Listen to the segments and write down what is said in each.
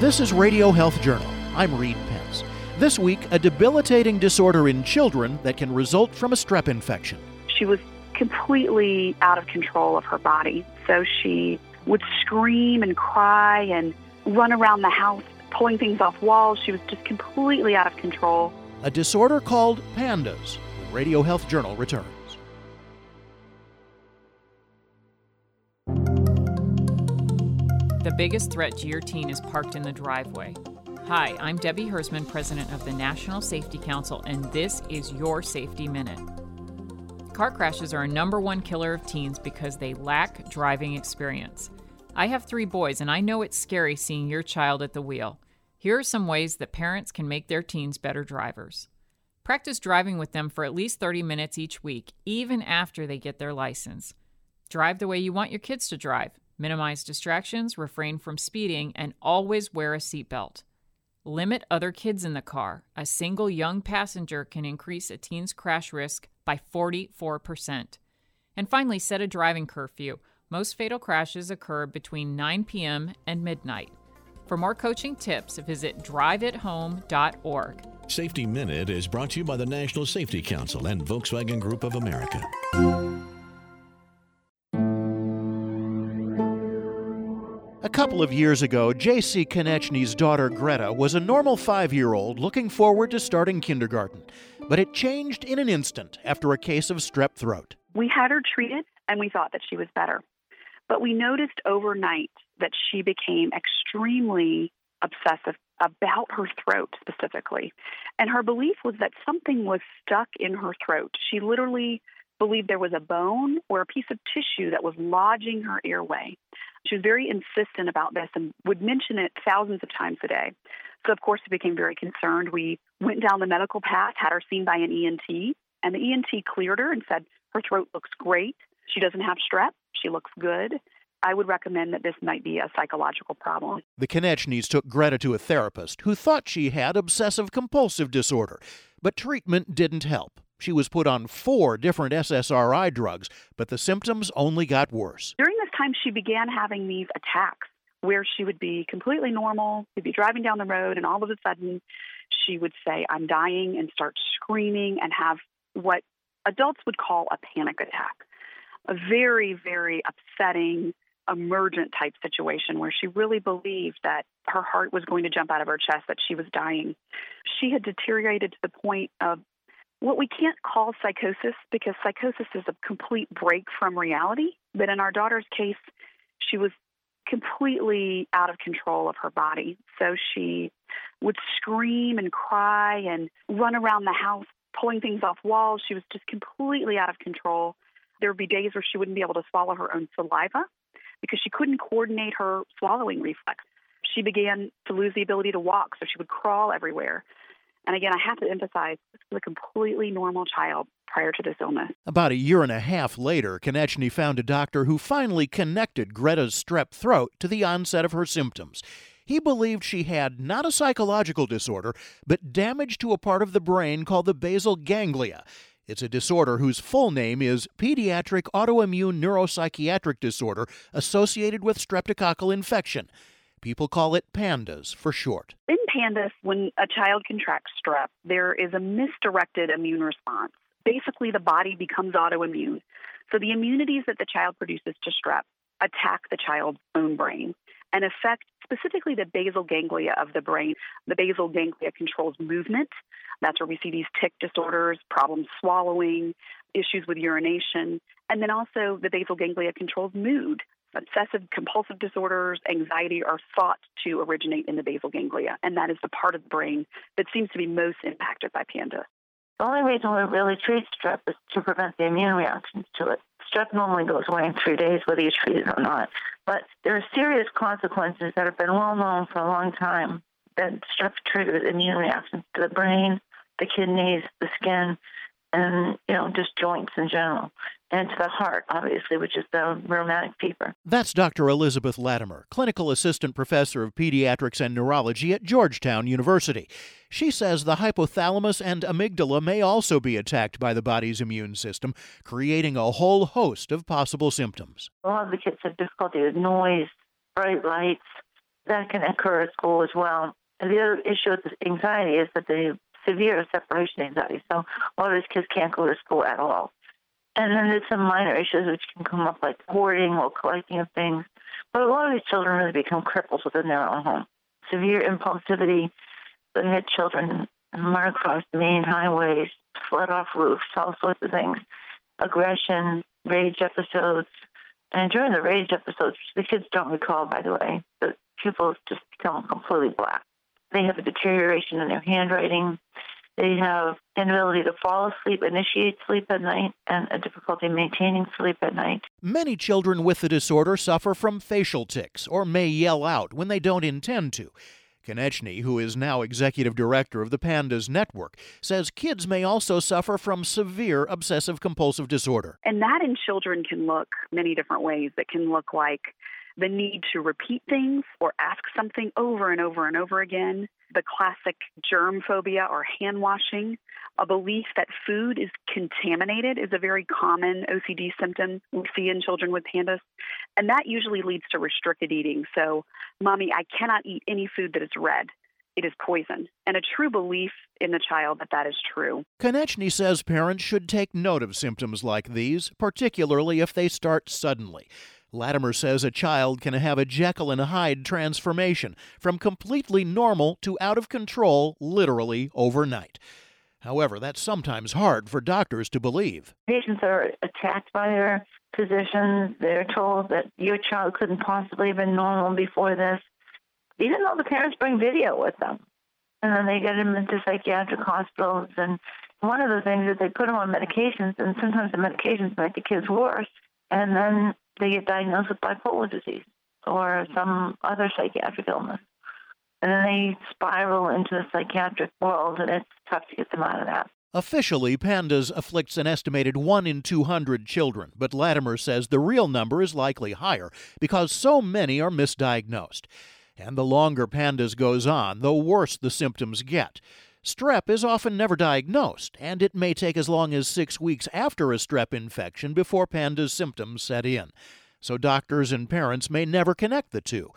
This is Radio Health Journal. I'm Reed Pence. This week, a debilitating disorder in children that can result from a strep infection. She was completely out of control of her body. So she would scream and cry and run around the house, pulling things off walls. She was just completely out of control. A disorder called PANDAS. When Radio Health Journal returns. The biggest threat to your teen is parked in the driveway. Hi, I'm Debbie Hersman, president of the National Safety Council, and this is your Safety Minute. Car crashes are a number one killer of teens because they lack driving experience. I have three boys, and I know it's scary seeing your child at the wheel. Here are some ways that parents can make their teens better drivers. Practice driving with them for at least 30 minutes each week, even after they get their license. Drive the way you want your kids to drive. Minimize distractions, refrain from speeding, and always wear a seatbelt. Limit other kids in the car. A single young passenger can increase a teen's crash risk by 44%. And finally, set a driving curfew. Most fatal crashes occur between 9 p.m. and midnight. For more coaching tips, visit driveathome.org. Safety Minute is brought to you by the National Safety Council and Volkswagen Group of America. Couple of years ago, J.C. Konechny's daughter Greta was a normal five year old looking forward to starting kindergarten. But it changed in an instant after a case of strep throat. We had her treated and we thought that she was better. But we noticed overnight that she became extremely obsessive about her throat specifically. And her belief was that something was stuck in her throat. She literally believed there was a bone or a piece of tissue that was lodging her airway. She was very insistent about this and would mention it thousands of times a day. So, of course, we became very concerned. We went down the medical path, had her seen by an ENT, and the ENT cleared her and said, Her throat looks great. She doesn't have strep. She looks good. I would recommend that this might be a psychological problem. The Konechnys took Greta to a therapist who thought she had obsessive compulsive disorder, but treatment didn't help. She was put on four different SSRI drugs, but the symptoms only got worse. During this time, she began having these attacks where she would be completely normal. She'd be driving down the road, and all of a sudden, she would say, I'm dying, and start screaming and have what adults would call a panic attack. A very, very upsetting, emergent type situation where she really believed that her heart was going to jump out of her chest, that she was dying. She had deteriorated to the point of what we can't call psychosis because psychosis is a complete break from reality. But in our daughter's case, she was completely out of control of her body. So she would scream and cry and run around the house, pulling things off walls. She was just completely out of control. There would be days where she wouldn't be able to swallow her own saliva because she couldn't coordinate her swallowing reflex. She began to lose the ability to walk, so she would crawl everywhere. And again, I have to emphasize this was a completely normal child prior to this illness. About a year and a half later, Konechny found a doctor who finally connected Greta's strep throat to the onset of her symptoms. He believed she had not a psychological disorder, but damage to a part of the brain called the basal ganglia. It's a disorder whose full name is Pediatric Autoimmune Neuropsychiatric Disorder associated with streptococcal infection. People call it PANDAS for short. In PANDAS, when a child contracts strep, there is a misdirected immune response. Basically, the body becomes autoimmune. So the immunities that the child produces to strep attack the child's own brain and affect specifically the basal ganglia of the brain. The basal ganglia controls movement. That's where we see these tic disorders, problems swallowing, issues with urination. And then also the basal ganglia controls mood. Obsessive compulsive disorders, anxiety are thought to originate in the basal ganglia, and that is the part of the brain that seems to be most impacted by PANDAS. The only reason we really treat strep is to prevent the immune reactions to it. Strep normally goes away in three days, whether you treat it or not. But there are serious consequences that have been well known for a long time that strep triggers immune reactions to the brain, the kidneys, the skin, and you know just joints in general and to the heart, obviously, which is the rheumatic fever. That's Dr. Elizabeth Latimer, clinical assistant professor of pediatrics and neurology at Georgetown University. She says the hypothalamus and amygdala may also be attacked by the body's immune system, creating a whole host of possible symptoms. A lot of the kids have difficulty with noise, bright lights, that can occur at school as well. And the other issue with anxiety is that the severe separation anxiety. So a lot of these kids can't go to school at all. And then there's some minor issues which can come up like hoarding or collecting of things. But a lot of these children really become cripples within their own home. Severe impulsivity, they had children and run across the main highways, flood off roofs, all sorts of things. Aggression, rage episodes. And during the rage episodes, the kids don't recall, by the way, the pupils just become completely black. They have a deterioration in their handwriting. They have inability to fall asleep, initiate sleep at night, and a difficulty maintaining sleep at night. Many children with the disorder suffer from facial tics or may yell out when they don't intend to. Konechny, who is now executive director of the Pandas Network, says kids may also suffer from severe obsessive compulsive disorder. And that in children can look many different ways. It can look like the need to repeat things or ask something over and over and over again, the classic germ phobia or hand washing, a belief that food is contaminated is a very common OCD symptom we see in children with pandas. And that usually leads to restricted eating. So, mommy, I cannot eat any food that is red. It is poison, and a true belief in the child that that is true. Konechny says parents should take note of symptoms like these, particularly if they start suddenly. Latimer says a child can have a Jekyll and Hyde transformation from completely normal to out of control literally overnight. However, that's sometimes hard for doctors to believe. Patients are attacked by their physicians. They're told that your child couldn't possibly have been normal before this, even though the parents bring video with them. And then they get them into psychiatric hospitals. And one of the things is they put them on medications, and sometimes the medications make the kids worse. And then they get diagnosed with bipolar disease or some other psychiatric illness. And then they spiral into the psychiatric world, and it's tough to get them out of that. Officially, PANDAS afflicts an estimated 1 in 200 children, but Latimer says the real number is likely higher because so many are misdiagnosed. And the longer PANDAS goes on, the worse the symptoms get. Strep is often never diagnosed, and it may take as long as six weeks after a strep infection before PANDAS symptoms set in. So doctors and parents may never connect the two.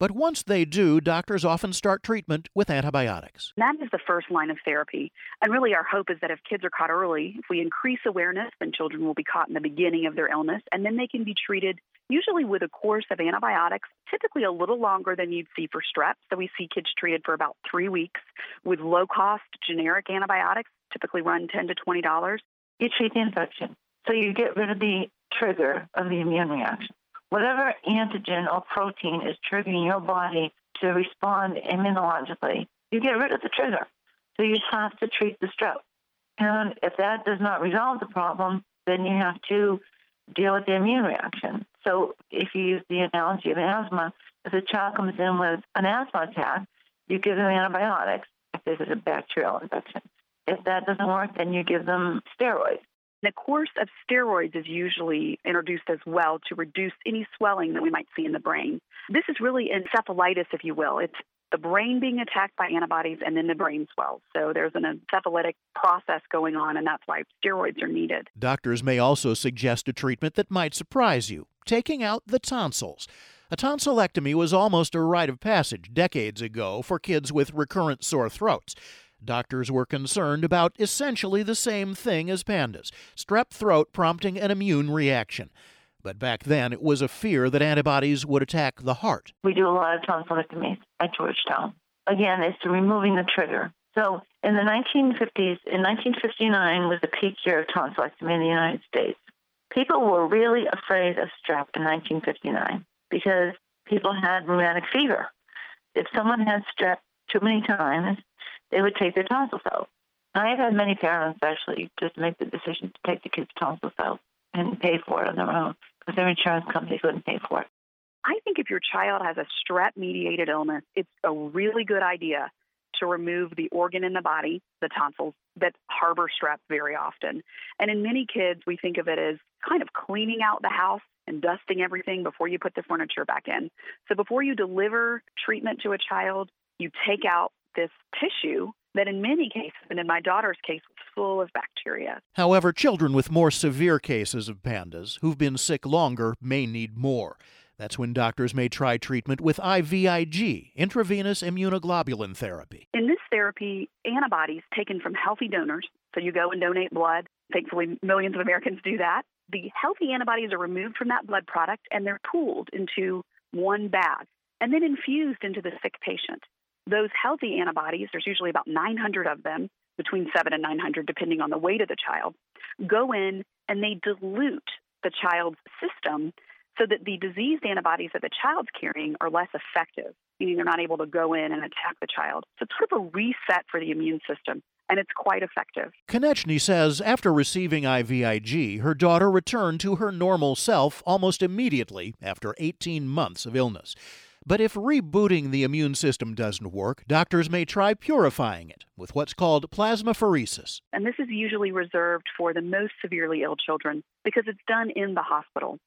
But once they do, doctors often start treatment with antibiotics. That is the first line of therapy. And really, our hope is that if kids are caught early, if we increase awareness, then children will be caught in the beginning of their illness, and then they can be treated usually with a course of antibiotics, typically a little longer than you'd see for strep. So we see kids treated for about three weeks with low cost generic antibiotics, typically run 10 to $20. You treat the infection. So you get rid of the trigger of the immune reaction whatever antigen or protein is triggering your body to respond immunologically, you get rid of the trigger. So you have to treat the strep. And if that does not resolve the problem, then you have to deal with the immune reaction. So if you use the analogy of asthma, if a child comes in with an asthma attack, you give them antibiotics if this is a bacterial infection. If that doesn't work, then you give them steroids. The course of steroids is usually introduced as well to reduce any swelling that we might see in the brain. This is really encephalitis, if you will. It's the brain being attacked by antibodies and then the brain swells. So there's an encephalitic process going on, and that's why steroids are needed. Doctors may also suggest a treatment that might surprise you taking out the tonsils. A tonsillectomy was almost a rite of passage decades ago for kids with recurrent sore throats. Doctors were concerned about essentially the same thing as pandas strep throat prompting an immune reaction. But back then, it was a fear that antibodies would attack the heart. We do a lot of tonsillectomies at Georgetown. Again, it's removing the trigger. So in the 1950s, in 1959 was the peak year of tonsillectomy in the United States. People were really afraid of strep in 1959 because people had rheumatic fever. If someone had strep too many times, they would take their tonsils out. And I have had many parents actually just make the decision to take the kids' tonsils out and pay for it on their own because their insurance companies wouldn't pay for it. I think if your child has a strep mediated illness, it's a really good idea to remove the organ in the body, the tonsils, that harbor strep very often. And in many kids, we think of it as kind of cleaning out the house and dusting everything before you put the furniture back in. So before you deliver treatment to a child, you take out this tissue that in many cases, and in my daughter's case, was full of bacteria. However, children with more severe cases of pandas who've been sick longer may need more. That's when doctors may try treatment with IVIG, intravenous immunoglobulin therapy. In this therapy, antibodies taken from healthy donors, so you go and donate blood. Thankfully, millions of Americans do that. The healthy antibodies are removed from that blood product and they're pooled into one bag and then infused into the sick patient. Those healthy antibodies, there's usually about 900 of them, between 7 and 900, depending on the weight of the child, go in and they dilute the child's system so that the diseased antibodies that the child's carrying are less effective, meaning they're not able to go in and attack the child. So it's sort of a reset for the immune system and it's quite effective. Konechny says after receiving IVIG, her daughter returned to her normal self almost immediately after 18 months of illness. But if rebooting the immune system doesn't work, doctors may try purifying it with what's called plasmapheresis. And this is usually reserved for the most severely ill children because it's done in the hospital.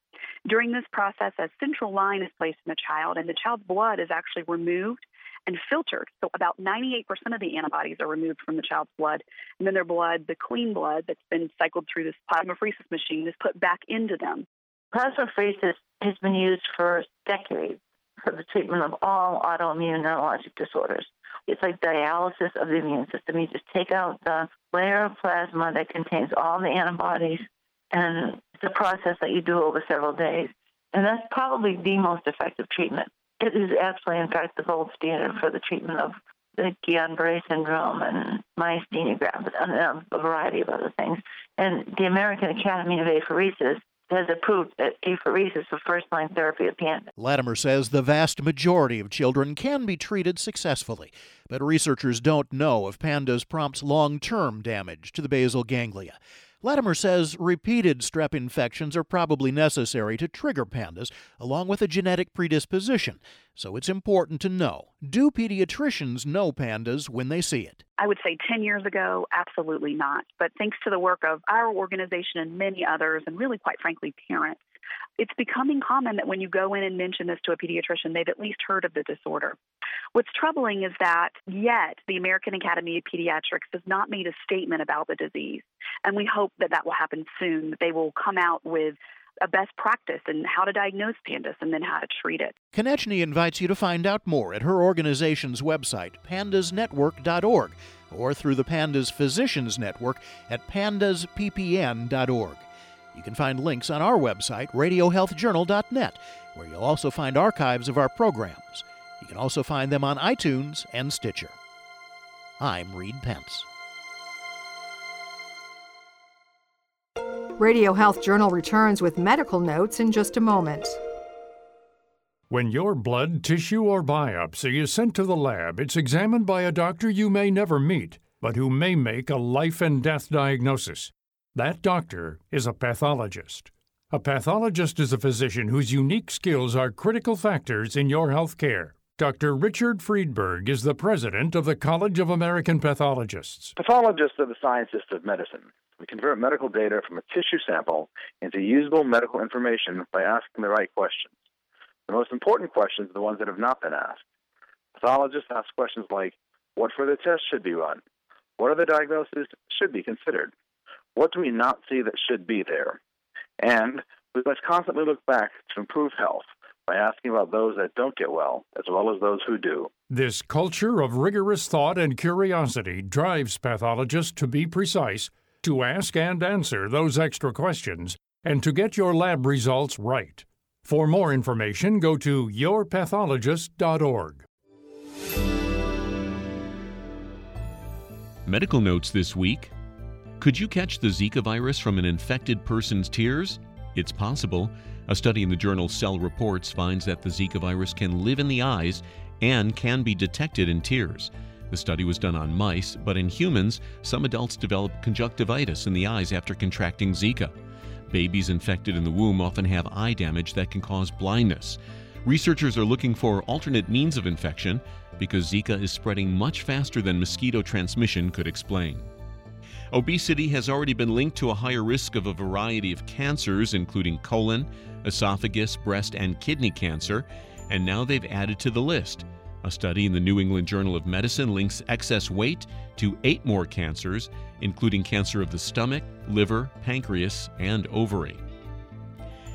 During this process, a central line is placed in the child, and the child's blood is actually removed and filtered. So about 98% of the antibodies are removed from the child's blood. And then their blood, the clean blood that's been cycled through this plasmapheresis machine, is put back into them. Plasmapheresis has been used for decades for the treatment of all autoimmune neurologic disorders. It's like dialysis of the immune system. You just take out the layer of plasma that contains all the antibodies, and it's a process that you do over several days. And that's probably the most effective treatment. It is actually, in fact, the gold standard for the treatment of the Guillain-Barré syndrome and myasthenia gravis and um, a variety of other things. And the American Academy of Apheresis has approved that apheresis for first-line therapy of PANDAS. Latimer says the vast majority of children can be treated successfully, but researchers don't know if PANDAS prompts long-term damage to the basal ganglia. Latimer says repeated strep infections are probably necessary to trigger pandas, along with a genetic predisposition. So it's important to know do pediatricians know pandas when they see it? I would say 10 years ago, absolutely not. But thanks to the work of our organization and many others, and really, quite frankly, parents, it's becoming common that when you go in and mention this to a pediatrician, they've at least heard of the disorder. What's troubling is that yet the American Academy of Pediatrics has not made a statement about the disease. And we hope that that will happen soon, that they will come out with a best practice in how to diagnose pandas and then how to treat it. Konechny invites you to find out more at her organization's website, pandasnetwork.org, or through the Pandas Physicians Network at pandasppn.org. You can find links on our website, radiohealthjournal.net, where you'll also find archives of our programs. You can also find them on iTunes and Stitcher. I'm Reed Pence. Radio Health Journal returns with medical notes in just a moment. When your blood, tissue, or biopsy is sent to the lab, it's examined by a doctor you may never meet, but who may make a life and death diagnosis. That doctor is a pathologist. A pathologist is a physician whose unique skills are critical factors in your health care. Dr. Richard Friedberg is the president of the College of American Pathologists. Pathologists are the scientists of medicine. We convert medical data from a tissue sample into usable medical information by asking the right questions. The most important questions are the ones that have not been asked. Pathologists ask questions like what further tests should be run? What other diagnoses should be considered? What do we not see that should be there? And we must constantly look back to improve health by asking about those that don't get well, as well as those who do. This culture of rigorous thought and curiosity drives pathologists to be precise, to ask and answer those extra questions, and to get your lab results right. For more information, go to yourpathologist.org. Medical notes this week. Could you catch the Zika virus from an infected person's tears? It's possible. A study in the journal Cell Reports finds that the Zika virus can live in the eyes and can be detected in tears. The study was done on mice, but in humans, some adults develop conjunctivitis in the eyes after contracting Zika. Babies infected in the womb often have eye damage that can cause blindness. Researchers are looking for alternate means of infection because Zika is spreading much faster than mosquito transmission could explain. Obesity has already been linked to a higher risk of a variety of cancers, including colon, esophagus, breast, and kidney cancer, and now they've added to the list. A study in the New England Journal of Medicine links excess weight to eight more cancers, including cancer of the stomach, liver, pancreas, and ovary.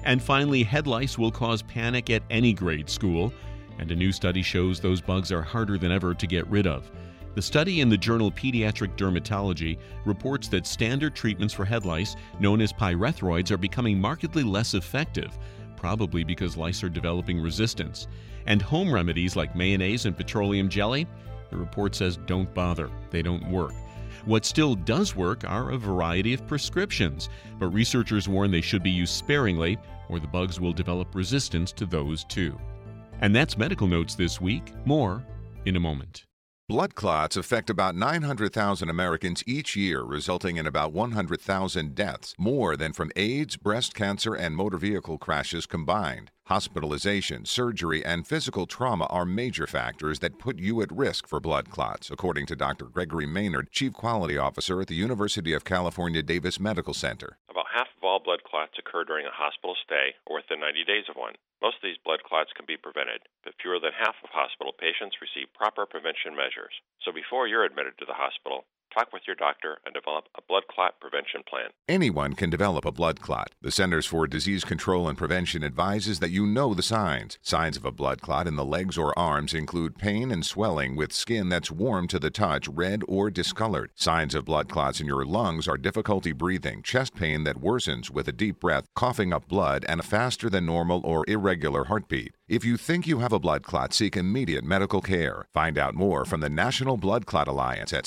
And finally, head lice will cause panic at any grade school, and a new study shows those bugs are harder than ever to get rid of. The study in the journal Pediatric Dermatology reports that standard treatments for head lice, known as pyrethroids, are becoming markedly less effective, probably because lice are developing resistance. And home remedies like mayonnaise and petroleum jelly, the report says don't bother, they don't work. What still does work are a variety of prescriptions, but researchers warn they should be used sparingly or the bugs will develop resistance to those too. And that's Medical Notes this week. More in a moment. Blood clots affect about 900,000 Americans each year, resulting in about 100,000 deaths, more than from AIDS, breast cancer, and motor vehicle crashes combined. Hospitalization, surgery, and physical trauma are major factors that put you at risk for blood clots, according to Dr. Gregory Maynard, Chief Quality Officer at the University of California Davis Medical Center. About blood clots occur during a hospital stay or within 90 days of one. Most of these blood clots can be prevented, but fewer than half of hospital patients receive proper prevention measures. So before you're admitted to the hospital, talk with your doctor and develop a blood clot prevention plan. Anyone can develop a blood clot. The Centers for Disease Control and Prevention advises that you know the signs. Signs of a blood clot in the legs or arms include pain and swelling with skin that's warm to the touch, red or discolored. Signs of blood clots in your lungs are difficulty breathing, chest pain that worsens with a deep breath, coughing up blood, and a faster than normal or irregular heartbeat. If you think you have a blood clot, seek immediate medical care. Find out more from the National Blood Clot Alliance at